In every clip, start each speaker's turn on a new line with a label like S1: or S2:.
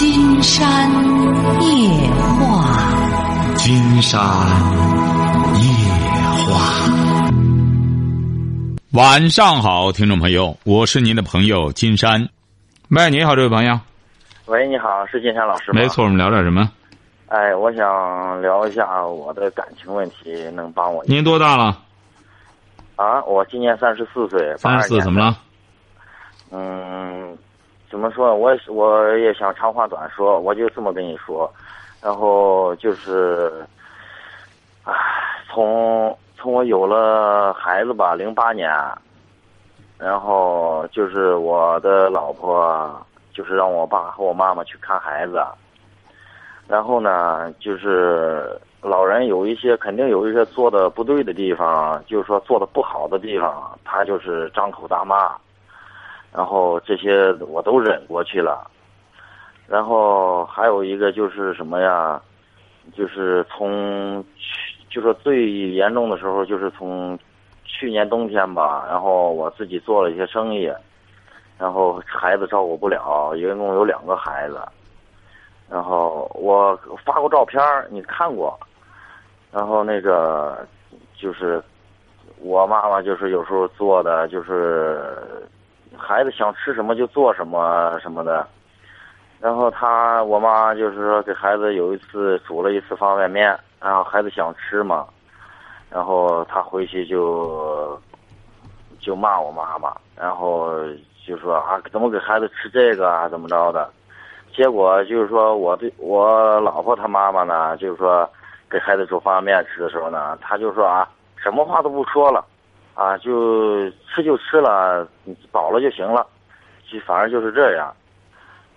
S1: 金山夜话，
S2: 金山夜话。晚上好，听众朋友，我是您的朋友金山。喂，你好，这位朋友。
S3: 喂，你好，是金山老师吗？
S2: 没错，我们聊点什么？
S3: 哎，我想聊一下我的感情问题，能帮我？
S2: 您多大了？
S3: 啊，我今年三十四岁。
S2: 三十四，怎么了？
S3: 嗯，怎么说？我我也想长话短说，我就这么跟你说。然后就是，唉，从从我有了孩子吧，零八年，然后就是我的老婆就是让我爸和我妈妈去看孩子，然后呢，就是老人有一些肯定有一些做的不对的地方，就是说做的不好的地方，他就是张口大骂，然后这些我都忍过去了。然后还有一个就是什么呀？就是从去，就说最严重的时候，就是从去年冬天吧。然后我自己做了一些生意，然后孩子照顾不了，一共有两个孩子。然后我发过照片，你看过。然后那个就是我妈妈，就是有时候做的就是孩子想吃什么就做什么什么的。然后他我妈就是说给孩子有一次煮了一次方便面，然后孩子想吃嘛，然后他回去就就骂我妈妈，然后就说啊怎么给孩子吃这个啊怎么着的，结果就是说我对我老婆她妈妈呢，就是说给孩子煮方便面吃的时候呢，他就说啊什么话都不说了，啊就吃就吃了，饱了就行了，就反正就是这样。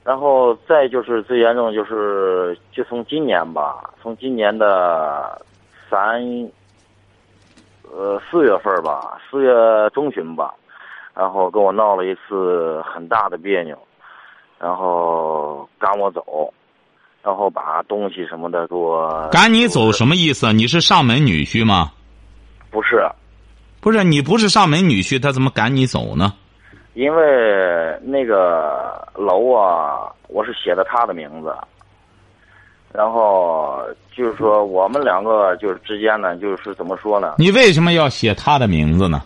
S3: 然后再就是最严重就是就从今年吧，从今年的三呃四月份吧，四月中旬吧，然后跟我闹了一次很大的别扭，然后赶我走，然后把东西什么的给我
S2: 赶你走什么意思？你是上门女婿吗？
S3: 不是，
S2: 不是，你不是上门女婿，他怎么赶你走呢？
S3: 因为那个楼啊，我是写的他的名字，然后就是说我们两个就是之间呢，就是怎么说呢？
S2: 你为什么要写他的名字呢？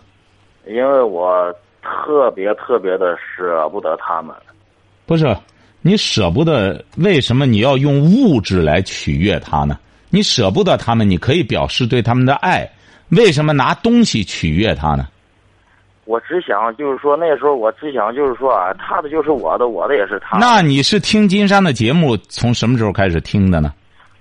S3: 因为我特别特别的舍不得他们。
S2: 不是，你舍不得，为什么你要用物质来取悦他呢？你舍不得他们，你可以表示对他们的爱，为什么拿东西取悦他呢？
S3: 我只想就是说，那时候我只想就是说啊，他的就是我的，我的也是他的。
S2: 那你是听金山的节目从什么时候开始听的呢？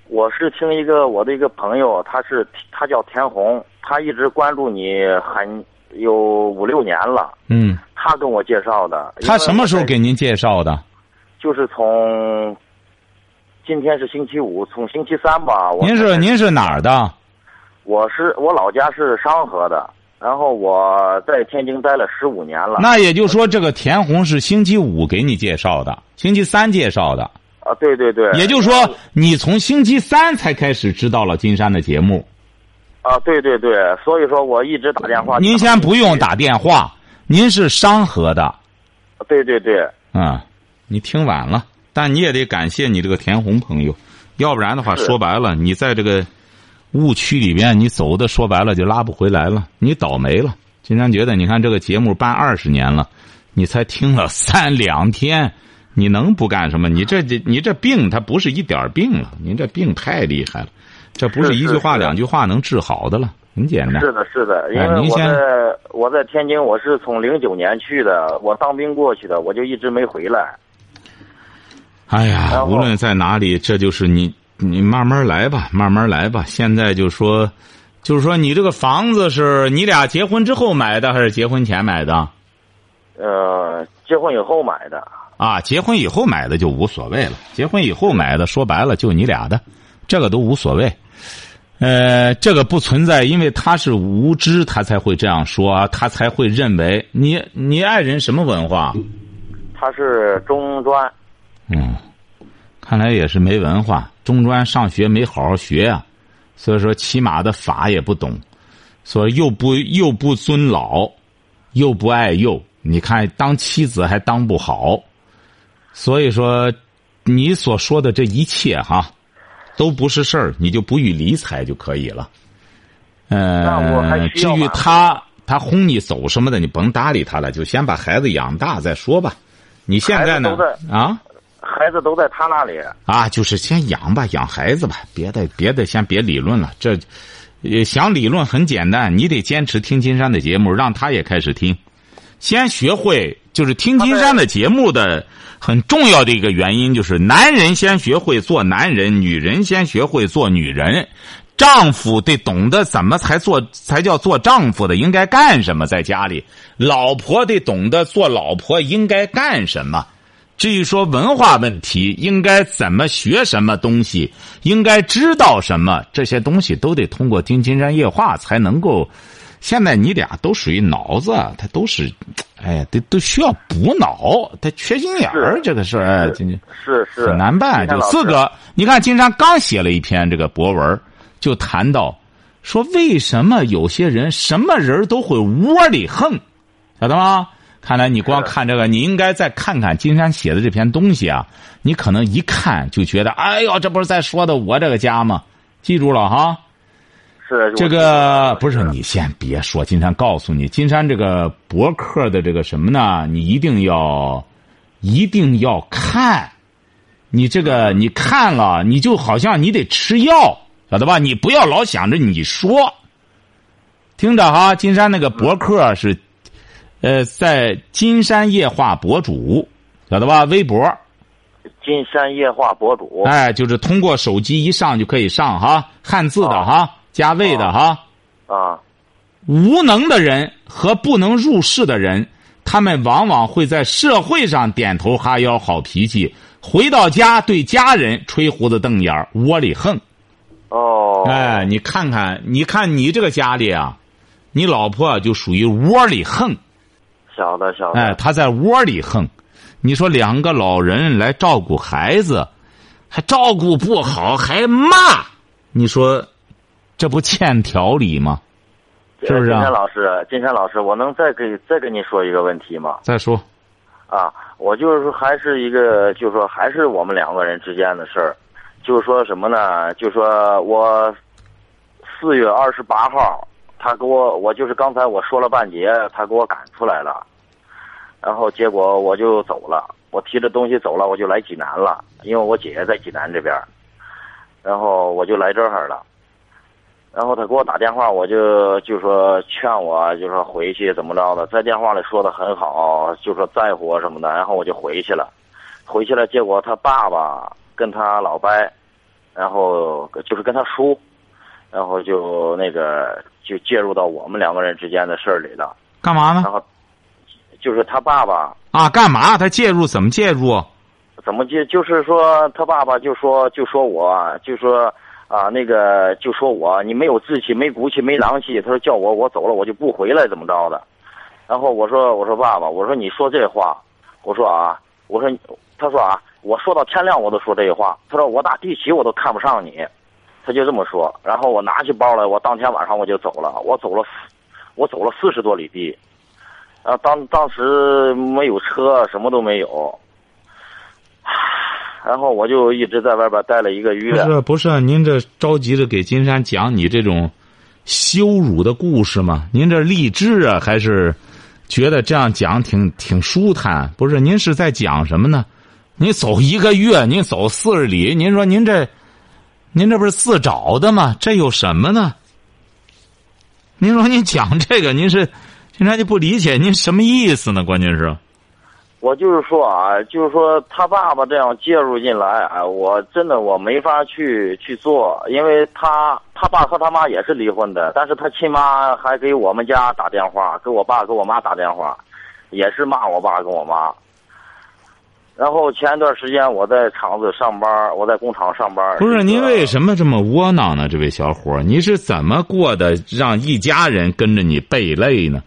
S3: 我是听一个我的一个朋友，他是他叫田红，他一直关注你很有五六年了。
S2: 嗯，
S3: 他跟我介绍的。
S2: 他什么时候给您介绍的？
S3: 就是从今天是星期五，从星期三吧。我
S2: 您是您是哪儿的？
S3: 我是我老家是商河的，然后我在天津待了十五年了。
S2: 那也就是说，这个田红是星期五给你介绍的，星期三介绍的。
S3: 啊，对对对。
S2: 也就是说，你从星期三才开始知道了金山的节目。
S3: 啊，对对对，所以说我一直打电话。
S2: 您先不用打电话，您是商河的。
S3: 对对对。
S2: 嗯，你听晚了，但你也得感谢你这个田红朋友，要不然的话，说白了，你在这个误区里边，你走的说白了就拉不回来了，你倒霉了。金山觉得，你看这个节目办二十年了，你才听了三两天，你能不干什么？你这这你这病，它不是一点病了，您这病太厉害了，这不是一句话两句话能治好的了，很简单。
S3: 是的，是的，因为我在我在天津，我是从零九年去的，我当兵过去的，我就一直没回来。
S2: 哎呀，无论在哪里，这就是你，你慢慢来吧，慢慢来吧。现在就说，就是说，你这个房子是你俩结婚之后买的，还是结婚前买的？
S3: 呃，结婚以后买的。
S2: 啊，结婚以后买的就无所谓了。结婚以后买的，说白了就你俩的，这个都无所谓。呃，这个不存在，因为他是无知，他才会这样说，他才会认为你你爱人什么文化？
S3: 他是中专。
S2: 嗯，看来也是没文化，中专上学没好好学呀、啊，所以说起码的法也不懂，所以又不又不尊老，又不爱幼，你看当妻子还当不好，所以说你所说的这一切哈，都不是事儿，你就不予理睬就可以了。呃，至于他他轰你走什么的，你甭搭理他了，就先把孩子养大再说吧。你现在呢？啊，
S3: 孩子都在他那里。
S2: 啊，就是先养吧，养孩子吧，别的别的先别理论了。这想理论很简单，你得坚持听金山的节目，让他也开始听，先学会就是听金山的节目的很重要的一个原因，就是男人先学会做男人，女人先学会做女人。丈夫得懂得怎么才做才叫做丈夫的，应该干什么在家里；老婆得懂得做老婆应该干什么。至于说文化问题，应该怎么学什么东西，应该知道什么，这些东西都得通过听《金山夜话》才能够。现在你俩都属于脑子，他都是，哎，都都需要补脑，他缺心眼儿，这个事儿，
S3: 金是是
S2: 很难办。就四个，你看金山刚写了一篇这个博文。就谈到，说为什么有些人什么人都会窝里横，晓得吗？看来你光看这个，你应该再看看金山写的这篇东西啊。你可能一看就觉得，哎呦，这不是在说的我这个家吗？记住了哈。
S3: 是
S2: 这个不是你先别说，金山告诉你，金山这个博客的这个什么呢？你一定要一定要看，你这个你看了，你就好像你得吃药。晓得吧？你不要老想着你说，听着哈。金山那个博客是，呃，在金山夜话博主，晓得吧？微博。
S3: 金山夜话博主。
S2: 哎，就是通过手机一上就可以上哈，汉字的哈，加位的哈。
S3: 啊。
S2: 无能的人和不能入世的人，他们往往会在社会上点头哈腰、好脾气，回到家对家人吹胡子瞪眼、窝里横。
S3: 哦，
S2: 哎，你看看，你看你这个家里啊，你老婆就属于窝里横，
S3: 晓得晓得。
S2: 哎，他在窝里横，你说两个老人来照顾孩子，还照顾不好，还骂，你说这不欠条理吗？是不是？
S3: 金山老师，金山老师，我能再给再跟你说一个问题吗？
S2: 再说。
S3: 啊，我就是说，还是一个，就是说，还是我们两个人之间的事儿。就是说什么呢？就说我四月二十八号，他给我，我就是刚才我说了半截，他给我赶出来了，然后结果我就走了，我提着东西走了，我就来济南了，因为我姐姐在济南这边，然后我就来这儿了，然后他给我打电话，我就就说劝我，就说回去怎么着的，在电话里说的很好，就说在乎我什么的，然后我就回去了，回去了，结果他爸爸跟他老伯。然后就是跟他叔，然后就那个就介入到我们两个人之间的事儿里了。
S2: 干嘛呢？
S3: 然后就是他爸爸
S2: 啊，干嘛？他介入怎么介入？
S3: 怎么介？就是说他爸爸就说就说我就说啊那个就说我你没有志气没骨气没狼气，他说叫我我走了我就不回来怎么着的。然后我说我说爸爸我说你说这话我说啊我说他说啊。我说到天亮我都说这句话。他说我打地起我都看不上你，他就这么说。然后我拿起包来，我当天晚上我就走了。我走了，我走了四十多里地。啊，当当时没有车，什么都没有。然后我就一直在外边待了一个月。
S2: 不是不是，您这着急着给金山讲你这种羞辱的故事吗？您这励志啊，还是觉得这样讲挺挺舒坦？不是，您是在讲什么呢？你走一个月，您走四十里，您说您这，您这不是自找的吗？这有什么呢？您说您讲这个，您是，现在就不理解您什么意思呢？关键是，
S3: 我就是说啊，就是说他爸爸这样介入进来，哎，我真的我没法去去做，因为他他爸和他妈也是离婚的，但是他亲妈还给我们家打电话，给我爸给我妈打电话，也是骂我爸跟我妈。然后前一段时间我在厂子上班，我在工厂上班。
S2: 不是您为什么这么窝囊呢？这位小伙，你是怎么过的，让一家人跟着你背累呢？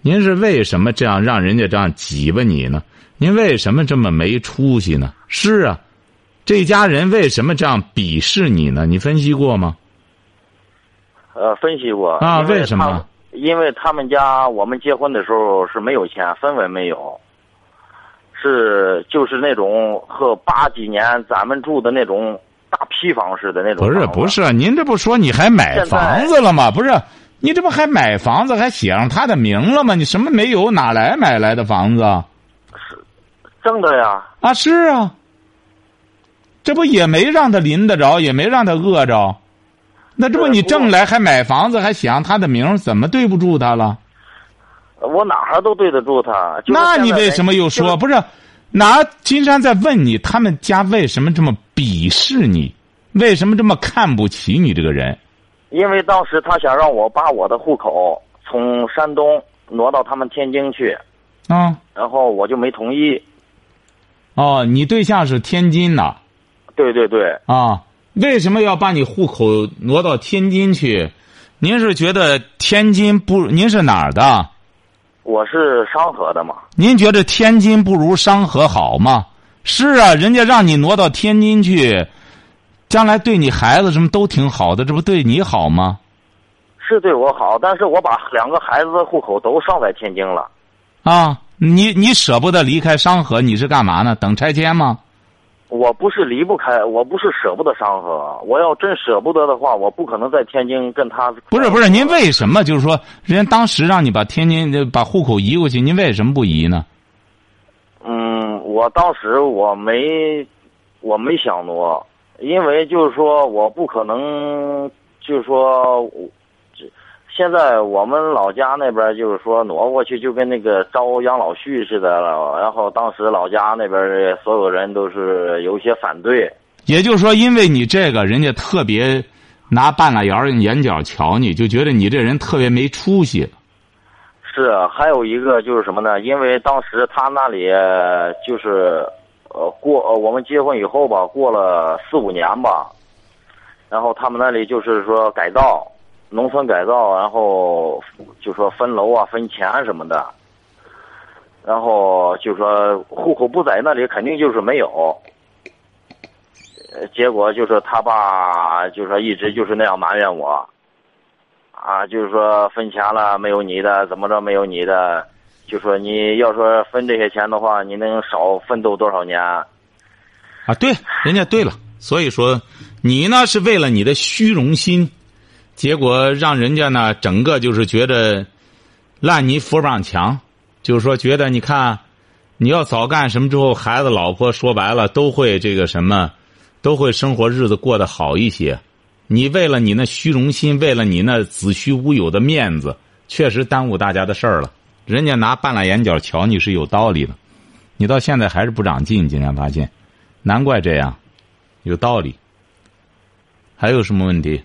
S2: 您是为什么这样让人家这样挤巴你呢？您为什么这么没出息呢？是啊，这家人为什么这样鄙视你呢？你分析过吗？
S3: 呃，分析过
S2: 啊。为什么？
S3: 因为他们家我们结婚的时候是没有钱，分文没有。是就是那种和八几年咱们住的那种大批房似的那种。
S2: 不是不是，您这不说你还买房子了吗？不是，你这不还买房子还写上他的名了吗？你什么没有？哪来买来的房子？
S3: 是，挣的呀。
S2: 啊，是啊。这不也没让他淋得着，也没让他饿着，那这不你挣来还买房子还写上他的名，怎么对不住他了？
S3: 我哪儿都对得住他。
S2: 那你为什么又说不是？拿金山在问你，他们家为什么这么鄙视你？为什么这么看不起你这个人？
S3: 因为当时他想让我把我的户口从山东挪到他们天津去，
S2: 啊，
S3: 然后我就没同意。
S2: 哦，你对象是天津的。
S3: 对对对。
S2: 啊，为什么要把你户口挪到天津去？您是觉得天津不？您是哪儿的？
S3: 我是商河的嘛。
S2: 您觉得天津不如商河好吗？是啊，人家让你挪到天津去，将来对你孩子什么都挺好的，这不对你好吗？
S3: 是对我好，但是我把两个孩子的户口都上在天津了。
S2: 啊，你你舍不得离开商河，你是干嘛呢？等拆迁吗？
S3: 我不是离不开，我不是舍不得商河。我要真舍不得的话，我不可能在天津跟他。
S2: 不是不是，您为什么就是说，人家当时让你把天津把户口移过去，您为什么不移呢？
S3: 嗯，我当时我没，我没想挪，因为就是说我不可能，就是说。现在我们老家那边就是说挪过去就跟那个招养老婿似的了，然后当时老家那边所有人都是有些反对。
S2: 也就是说，因为你这个人家特别拿半拉眼眼角瞧你，就觉得你这人特别没出息。
S3: 是，还有一个就是什么呢？因为当时他那里就是呃过呃我们结婚以后吧，过了四五年吧，然后他们那里就是说改造。农村改造，然后就说分楼啊、分钱什么的，然后就说户口不在那里，肯定就是没有。结果就是他爸就说一直就是那样埋怨我，啊，就是说分钱了没有你的，怎么着没有你的，就说你要说分这些钱的话，你能少奋斗多少年？
S2: 啊，对，人家对了，所以说你呢是为了你的虚荣心。结果让人家呢，整个就是觉得烂泥扶不上墙，就是说觉得你看，你要早干什么之后，孩子、老婆说白了都会这个什么，都会生活日子过得好一些。你为了你那虚荣心，为了你那子虚乌有的面子，确实耽误大家的事儿了。人家拿半拉眼角瞧你是有道理的，你到现在还是不长进，竟然发现，难怪这样，有道理。还有什么问题？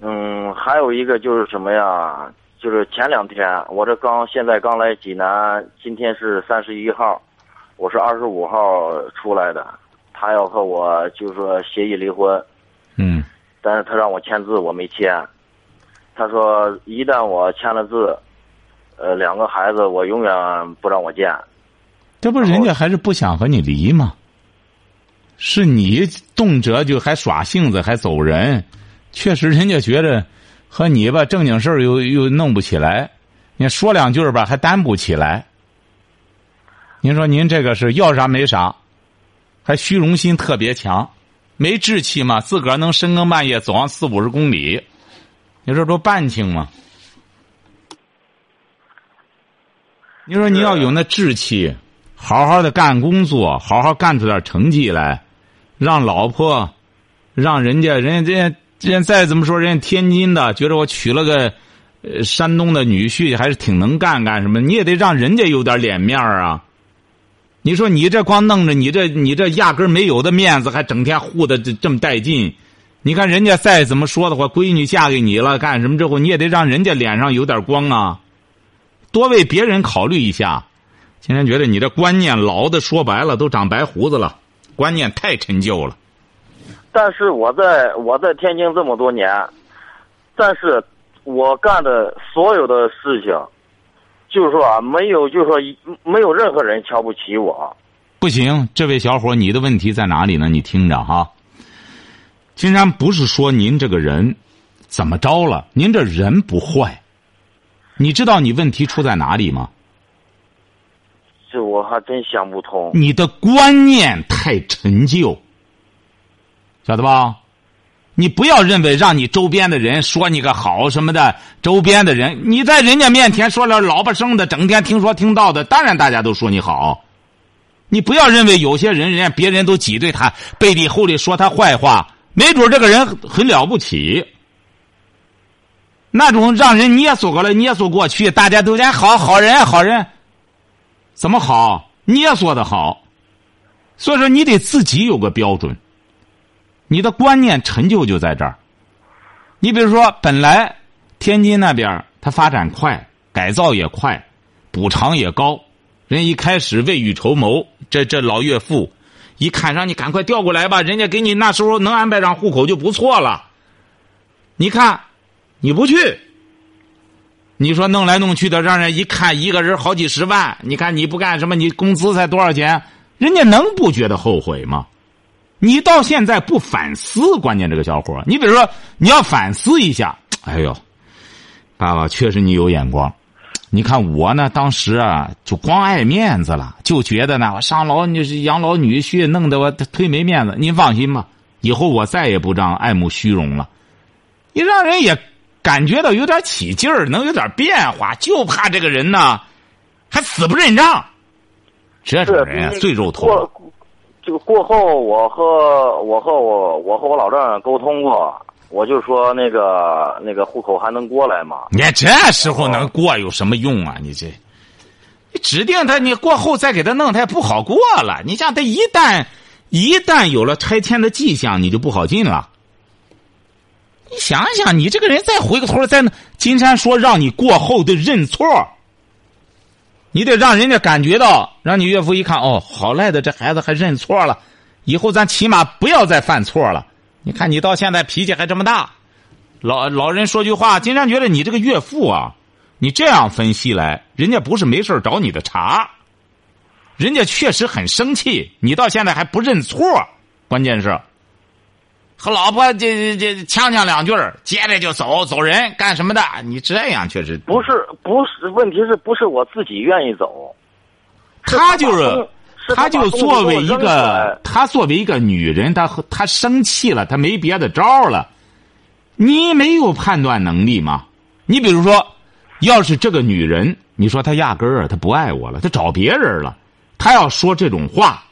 S3: 嗯，还有一个就是什么呀？就是前两天我这刚现在刚来济南，今天是三十一号，我是二十五号出来的。他要和我就说协议离婚，
S2: 嗯，
S3: 但是他让我签字，我没签。他说一旦我签了字，呃，两个孩子我永远不让我见。
S2: 这不人家还是不想和你离吗？是你动辄就还耍性子还走人。确实，人家觉得和你吧正经事儿又又弄不起来，你说两句吧还担不起来。您说您这个是要啥没啥，还虚荣心特别强，没志气嘛？自个儿能深更半夜走上四五十公里，你说这半情吗？你说你要有那志气，好好的干工作，好好干出点成绩来，让老婆，让人家人家人家。人再怎么说，人家天津的觉得我娶了个，呃，山东的女婿，还是挺能干，干什么？你也得让人家有点脸面啊！你说你这光弄着，你这你这压根没有的面子，还整天护的这这么带劲。你看人家再怎么说的话，闺女嫁给你了，干什么之后，你也得让人家脸上有点光啊！多为别人考虑一下。今天觉得你这观念老的，说白了都长白胡子了，观念太陈旧了。
S3: 但是我在我在天津这么多年，但是我干的所有的事情，就是说啊，没有，就是说没有任何人瞧不起我。
S2: 不行，这位小伙，你的问题在哪里呢？你听着哈。金山不是说您这个人怎么着了，您这人不坏。你知道你问题出在哪里吗？
S3: 这我还真想不通。
S2: 你的观念太陈旧，晓得吧？你不要认为让你周边的人说你个好什么的，周边的人你在人家面前说了老不生的，整天听说听到的，当然大家都说你好。你不要认为有些人人家别人都挤兑他，背地后里说他坏话，没准这个人很了不起。那种让人捏索过来、捏索过去，大家都讲好好人好人，怎么好？捏索的好。所以说，你得自己有个标准。你的观念陈旧就在这儿。你比如说，本来天津那边它发展快，改造也快，补偿也高。人一开始未雨绸缪，这这老岳父一看让你赶快调过来吧，人家给你那时候能安排上户口就不错了。你看，你不去，你说弄来弄去的，让人一看一个人好几十万，你看你不干什么，你工资才多少钱？人家能不觉得后悔吗？你到现在不反思，关键这个小伙你比如说，你要反思一下。哎呦，爸爸确实你有眼光。你看我呢，当时啊，就光爱面子了，就觉得呢，我上老女养老女婿，弄得我忒没面子。您放心吧，以后我再也不这样爱慕虚荣了。你让人也感觉到有点起劲儿，能有点变化，就怕这个人呢，还死不认账。这种人最肉痛。
S3: 这个过后，我和我和我我和我老丈人沟通过，我就说那个那个户口还能过来吗？
S2: 你这时候能过有什么用啊？你这，你指定他，你过后再给他弄，他也不好过了。你像他一旦一旦有了拆迁的迹象，你就不好进了。你想想，你这个人再回过头再金山说让你过后的认错。你得让人家感觉到，让你岳父一看，哦，好赖的，这孩子还认错了，以后咱起码不要再犯错了。你看你到现在脾气还这么大，老老人说句话，金山觉得你这个岳父啊，你这样分析来，人家不是没事找你的茬，人家确实很生气，你到现在还不认错，关键是。和老婆这这呛呛两句接着就走走人干什么的？你这样确实
S3: 不是不是，问题是不是我自己愿意走？
S2: 他就是，他就作为一个，他作为一个女人，他他生气了，他没别的招了。你没有判断能力吗？你比如说，要是这个女人，你说她压根儿啊，她不爱我了，她找别人了，她要说这种话。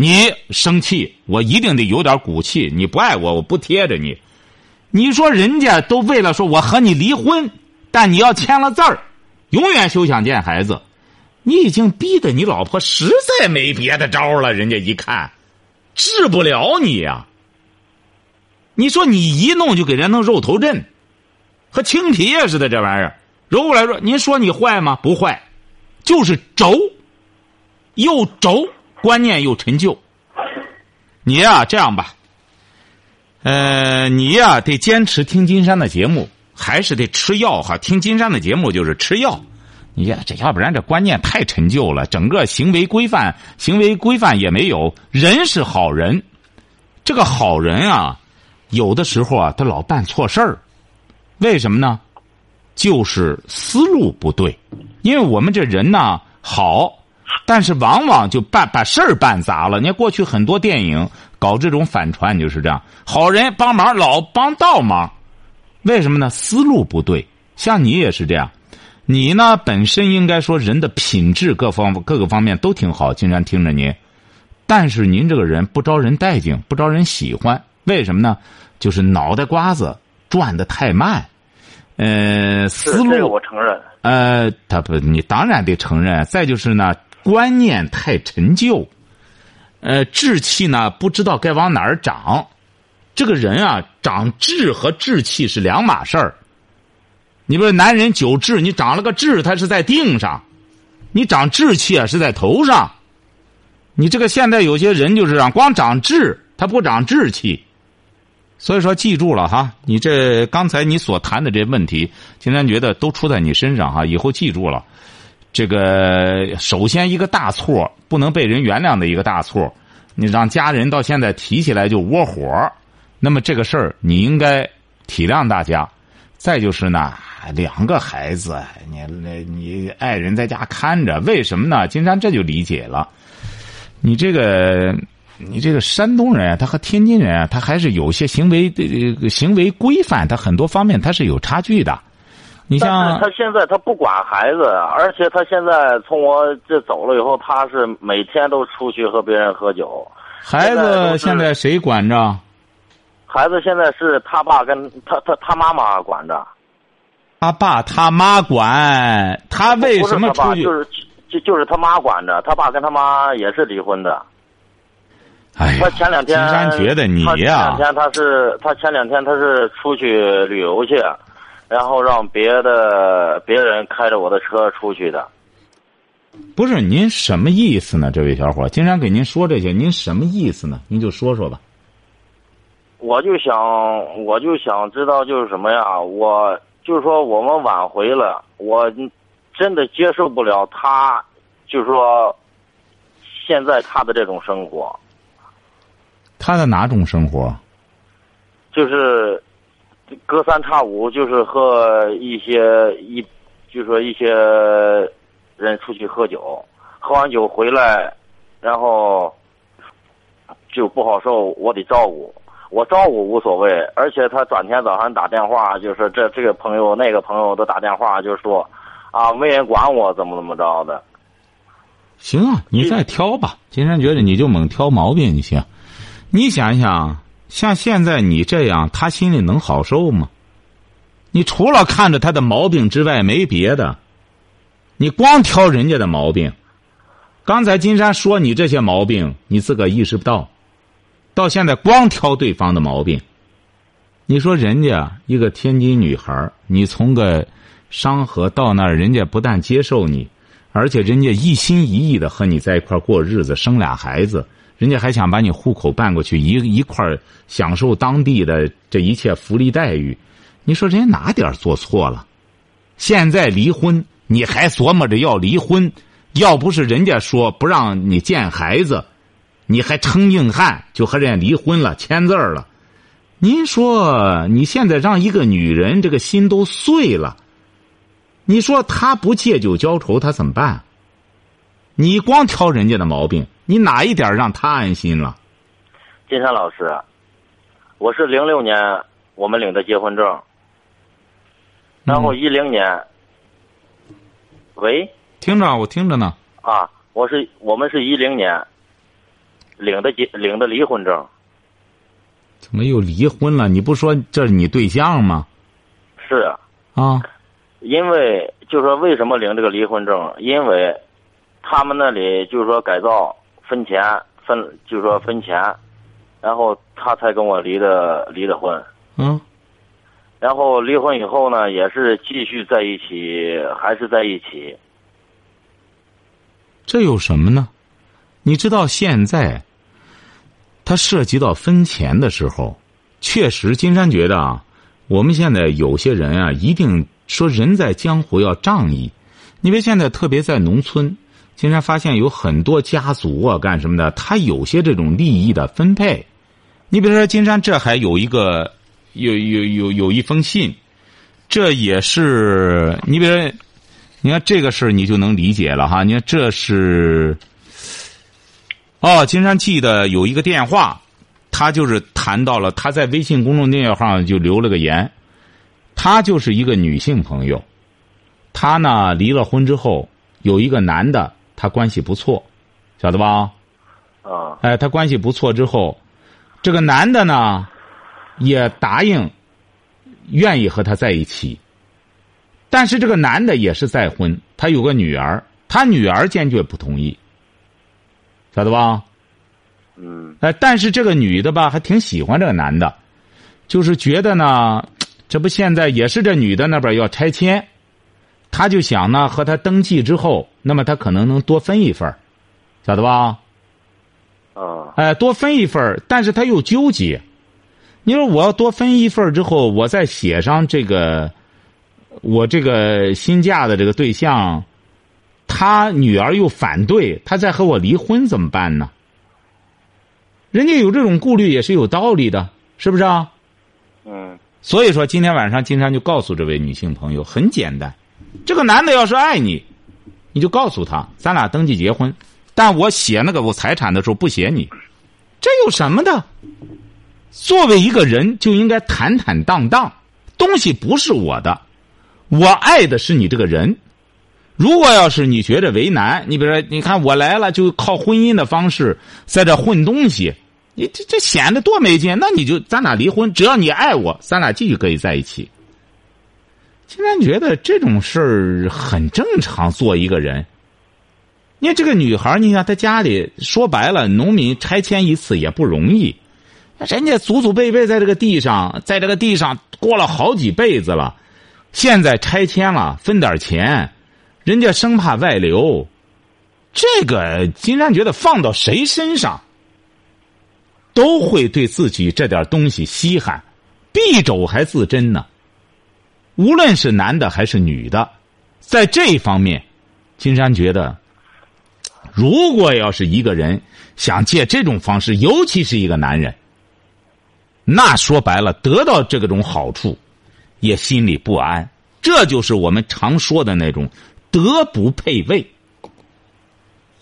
S2: 你生气，我一定得有点骨气。你不爱我，我不贴着你。你说人家都为了说我和你离婚，但你要签了字儿，永远休想见孩子。你已经逼得你老婆实在没别的招了。人家一看，治不了你呀。你说你一弄就给人弄肉头阵，和青皮似的这玩意儿揉过来说，您说你坏吗？不坏，就是轴，又轴。观念又陈旧，你呀这样吧，呃，你呀得坚持听金山的节目，还是得吃药哈。听金山的节目就是吃药，你呀这要不然这观念太陈旧了，整个行为规范、行为规范也没有。人是好人，这个好人啊，有的时候啊他老办错事儿，为什么呢？就是思路不对，因为我们这人呢好。但是往往就办把事儿办砸了。你看过去很多电影搞这种反串就是这样，好人帮忙老帮倒忙，为什么呢？思路不对。像你也是这样，你呢本身应该说人的品质各方各个方面都挺好，经常听着您，但是您这个人不招人待见，不招人喜欢，为什么呢？就是脑袋瓜子转的太慢，呃，思路
S3: 我承认。
S2: 呃，他不，你当然得承认。再就是呢。观念太陈旧，呃，志气呢不知道该往哪儿长。这个人啊，长志和志气是两码事儿。你比如男人久志，你长了个志，他是在腚上；你长志气啊，是在头上。你这个现在有些人就是这样光长志，他不长志气。所以说，记住了哈，你这刚才你所谈的这些问题，今天觉得都出在你身上哈，以后记住了。这个首先一个大错不能被人原谅的一个大错，你让家人到现在提起来就窝火，那么这个事儿你应该体谅大家。再就是呢，两个孩子，你你爱人在家看着，为什么呢？金山这就理解了，你这个你这个山东人，他和天津人，他还是有些行为的行为规范，他很多方面他是有差距的。你像
S3: 他现在他不管孩子，而且他现在从我这走了以后，他是每天都出去和别人喝酒。
S2: 孩子现在谁管着？
S3: 孩子现在是他爸跟他他他妈妈管着。
S2: 他爸他妈管，他为什么出去？
S3: 就是就就是他妈管着，他爸跟他妈也是离婚的。
S2: 哎，
S3: 他前两天
S2: 金山觉得你呀，
S3: 前两天他是他前两天他是出去旅游去。然后让别的别人开着我的车出去的，
S2: 不是您什么意思呢？这位小伙，经常给您说这些，您什么意思呢？您就说说吧。
S3: 我就想，我就想知道，就是什么呀？我就是说，我们挽回了，我真的接受不了他，就是说，现在他的这种生活。
S2: 他的哪种生活？
S3: 就是。隔三差五就是和一些一，就说一些人出去喝酒，喝完酒回来，然后就不好受，我得照顾，我照顾无所谓，而且他转天早上打电话，就是这这个朋友那个朋友都打电话，就说啊没人管我，怎么怎么着的。
S2: 行啊，你再挑吧。金山觉得你就猛挑毛病就行，你想一想。像现在你这样，他心里能好受吗？你除了看着他的毛病之外，没别的。你光挑人家的毛病。刚才金山说你这些毛病，你自个意识不到。到现在光挑对方的毛病。你说人家一个天津女孩，你从个商河到那儿，人家不但接受你，而且人家一心一意的和你在一块过日子，生俩孩子。人家还想把你户口办过去，一一块儿享受当地的这一切福利待遇，你说人家哪点做错了？现在离婚，你还琢磨着要离婚？要不是人家说不让你见孩子，你还撑硬汉就和人家离婚了，签字了。您说你现在让一个女人这个心都碎了，你说她不借酒浇愁，她怎么办？你光挑人家的毛病。你哪一点让他安心了？
S3: 金山老师，我是零六年我们领的结婚证，然后一零年，喂，
S2: 听着，我听着呢。
S3: 啊，我是我们是一零年领的结领的离婚证。
S2: 怎么又离婚了？你不说这是你对象吗？
S3: 是
S2: 啊，
S3: 因为就说为什么领这个离婚证？因为他们那里就是说改造。分钱分就是说分钱，然后他才跟我离的离的婚。
S2: 嗯，
S3: 然后离婚以后呢，也是继续在一起，还是在一起。
S2: 这有什么呢？你知道现在，他涉及到分钱的时候，确实，金山觉得啊，我们现在有些人啊，一定说人在江湖要仗义，因为现在特别在农村。金山发现有很多家族啊，干什么的？他有些这种利益的分配。你比如说，金山这还有一个，有有有有一封信，这也是你比如说，你看这个事你就能理解了哈。你看这是，哦，金山记得有一个电话，他就是谈到了他在微信公众订阅号上就留了个言，他就是一个女性朋友，他呢离了婚之后有一个男的。他关系不错，晓得吧？
S3: 啊，
S2: 哎，他关系不错之后，这个男的呢，也答应愿意和他在一起。但是这个男的也是再婚，他有个女儿，他女儿坚决不同意，晓得吧？
S3: 嗯。
S2: 哎，但是这个女的吧，还挺喜欢这个男的，就是觉得呢，这不现在也是这女的那边要拆迁。他就想呢，和他登记之后，那么他可能能多分一份晓得吧？
S3: 啊，
S2: 哎，多分一份但是他又纠结。你说我要多分一份之后，我再写上这个，我这个新嫁的这个对象，他女儿又反对，他再和我离婚怎么办呢？人家有这种顾虑也是有道理的，是不是
S3: 啊？嗯。
S2: 所以说，今天晚上金山就告诉这位女性朋友，很简单，这个男的要是爱你，你就告诉他，咱俩登记结婚。但我写那个我财产的时候不写你，这有什么的？作为一个人就应该坦坦荡荡，东西不是我的，我爱的是你这个人。如果要是你觉着为难，你比如说，你看我来了就靠婚姻的方式在这混东西，你这这显得多没劲。那你就咱俩离婚，只要你爱我，咱俩继续可以在一起。竟然觉得这种事儿很正常，做一个人。你看这个女孩，你看她家里说白了，农民拆迁一次也不容易，人家祖祖辈辈在这个地上，在这个地上过了好几辈子了，现在拆迁了，分点钱，人家生怕外流，这个金山觉得放到谁身上，都会对自己这点东西稀罕，敝帚还自珍呢。无论是男的还是女的，在这一方面，金山觉得。如果要是一个人想借这种方式，尤其是一个男人，那说白了得到这种好处，也心里不安。这就是我们常说的那种德不配位。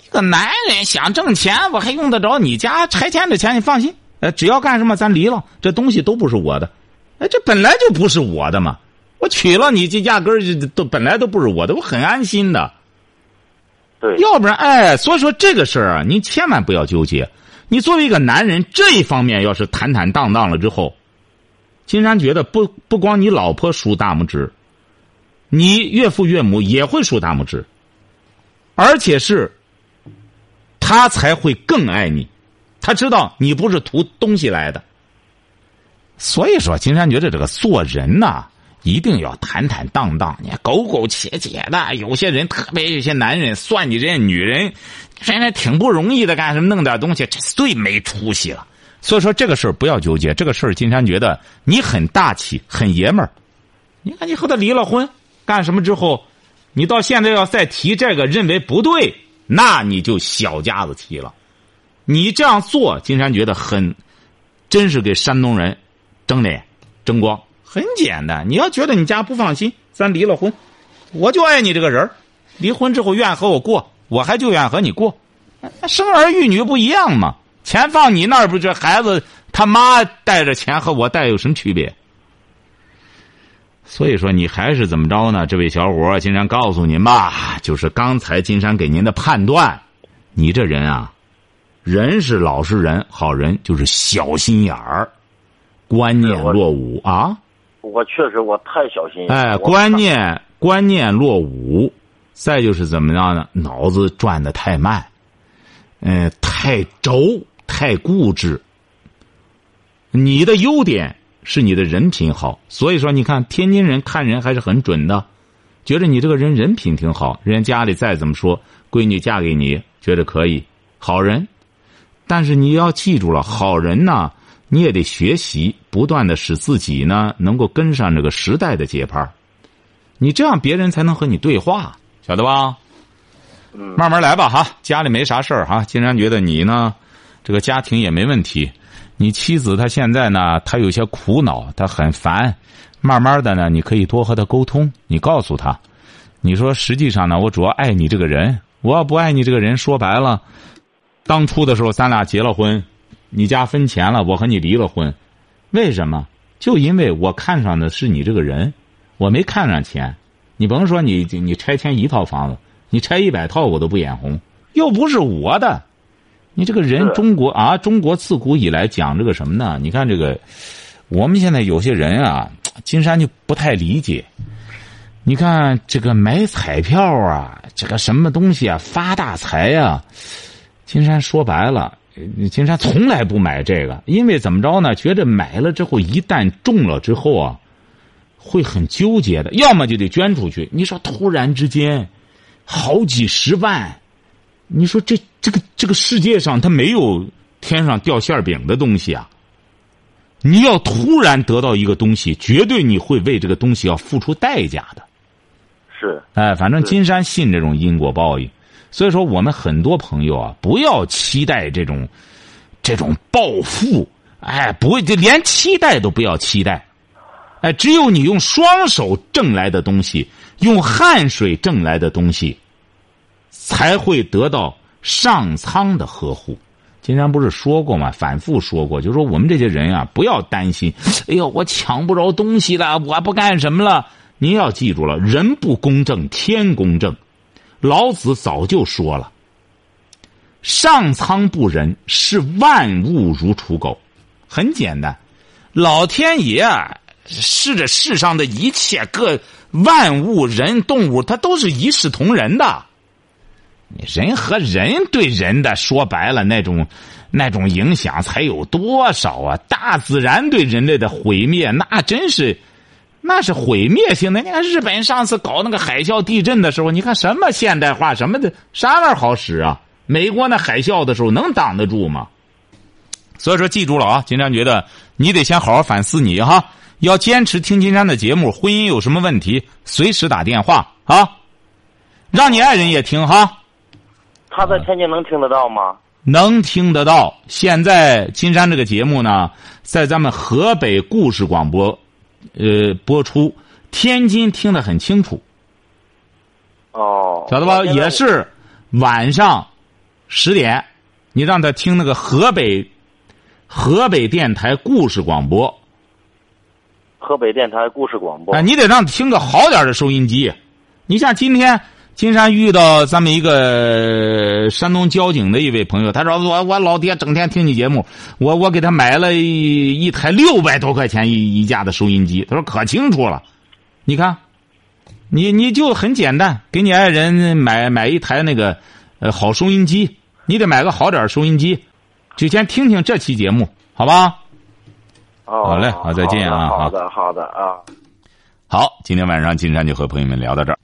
S2: 一个男人想挣钱，我还用得着你家拆迁的钱？你放心，呃，只要干什么，咱离了，这东西都不是我的。哎，这本来就不是我的嘛，我娶了你，这压根儿都本来都不是我的，我很安心的。
S3: 对，
S2: 要不然，哎，所以说这个事儿啊，您千万不要纠结。你作为一个男人，这一方面要是坦坦荡荡了之后，金山觉得不不光你老婆竖大拇指，你岳父岳母也会竖大拇指，而且是，他才会更爱你，他知道你不是图东西来的。所以说，金山觉得这个做人呐。一定要坦坦荡荡，你苟苟且且的。有些人，特别有些男人，算计人家女人，人家挺不容易的，干什么弄点东西，这最没出息了。所以说，这个事儿不要纠结。这个事儿，金山觉得你很大气，很爷们儿。你看，你和他离了婚，干什么之后，你到现在要再提这个，认为不对，那你就小家子气了。你这样做，金山觉得很，真是给山东人争脸争光。很简单，你要觉得你家不放心，咱离了婚，我就爱你这个人离婚之后愿和我过，我还就愿和你过。生儿育女不一样吗？钱放你那儿，不这孩子他妈带着钱和我带有什么区别？所以说，你还是怎么着呢？这位小伙，金山告诉您吧，就是刚才金山给您的判断，你这人啊，人是老实人，好人就是小心眼儿，观念落伍啊。
S3: 我确实我太小心。
S2: 哎，观念观念落伍，再就是怎么样呢？脑子转的太慢，嗯，太轴，太固执。你的优点是你的人品好，所以说你看天津人看人还是很准的，觉得你这个人人品挺好，人家家里再怎么说，闺女嫁给你，觉得可以，好人。但是你要记住了，好人呢。你也得学习，不断的使自己呢能够跟上这个时代的节拍你这样别人才能和你对话，晓得吧？
S3: 嗯，
S2: 慢慢来吧，哈，家里没啥事儿哈。竟然觉得你呢，这个家庭也没问题。你妻子她现在呢，她有些苦恼，她很烦。慢慢的呢，你可以多和她沟通。你告诉她，你说实际上呢，我主要爱你这个人。我要不爱你这个人，说白了，当初的时候咱俩结了婚。你家分钱了，我和你离了婚，为什么？就因为我看上的是你这个人，我没看上钱。你甭说你你拆迁一套房子，你拆一百套我都不眼红，又不是我的。你这个人，中国啊，中国自古以来讲这个什么呢？你看这个，我们现在有些人啊，金山就不太理解。你看这个买彩票啊，这个什么东西啊，发大财呀，金山说白了。金山从来不买这个，因为怎么着呢？觉得买了之后，一旦中了之后啊，会很纠结的。要么就得捐出去。你说突然之间，好几十万，你说这这个这个世界上它没有天上掉馅饼的东西啊。你要突然得到一个东西，绝对你会为这个东西要付出代价的。
S3: 是，
S2: 哎，反正金山信这种因果报应。所以说，我们很多朋友啊，不要期待这种，这种暴富，哎，不会，就连期待都不要期待。哎，只有你用双手挣来的东西，用汗水挣来的东西，才会得到上苍的呵护。金山不是说过吗？反复说过，就说我们这些人啊，不要担心。哎呦，我抢不着东西了，我不干什么了。您要记住了，人不公正，天公正。老子早就说了：“上苍不仁，视万物如刍狗。”很简单，老天爷啊，视着世上的一切各万物、人、动物，他都是一视同仁的。人和人对人的说白了，那种那种影响才有多少啊？大自然对人类的毁灭，那真是。那是毁灭性的。你看日本上次搞那个海啸、地震的时候，你看什么现代化什么的，啥玩意儿好使啊？美国那海啸的时候能挡得住吗？所以说，记住了啊！金山觉得你得先好好反思你哈，要坚持听金山的节目。婚姻有什么问题，随时打电话啊，让你爱人也听哈。
S3: 他在天津能听得到吗？
S2: 能听得到。现在金山这个节目呢，在咱们河北故事广播。呃，播出天津听得很清楚，
S3: 哦，
S2: 晓得吧？也是晚上十点，你让他听那个河北河北电台故事广播。
S3: 河北电台故事广播。
S2: 哎，你得让他听个好点的收音机。你像今天金山遇到咱们一个山东交警的一位朋友，他说我我老爹整天听你节目，我我给他买了一一台六百多块钱一一架的收音机，他说可清楚了。你看，你你就很简单，给你爱人买买一台那个呃好收音机，你得买个好点收音机，就先听听这期节目，好吧？
S3: 哦，
S2: 好嘞，好，再见啊！
S3: 好的，好的啊。
S2: 好，今天晚上金山就和朋友们聊到这儿。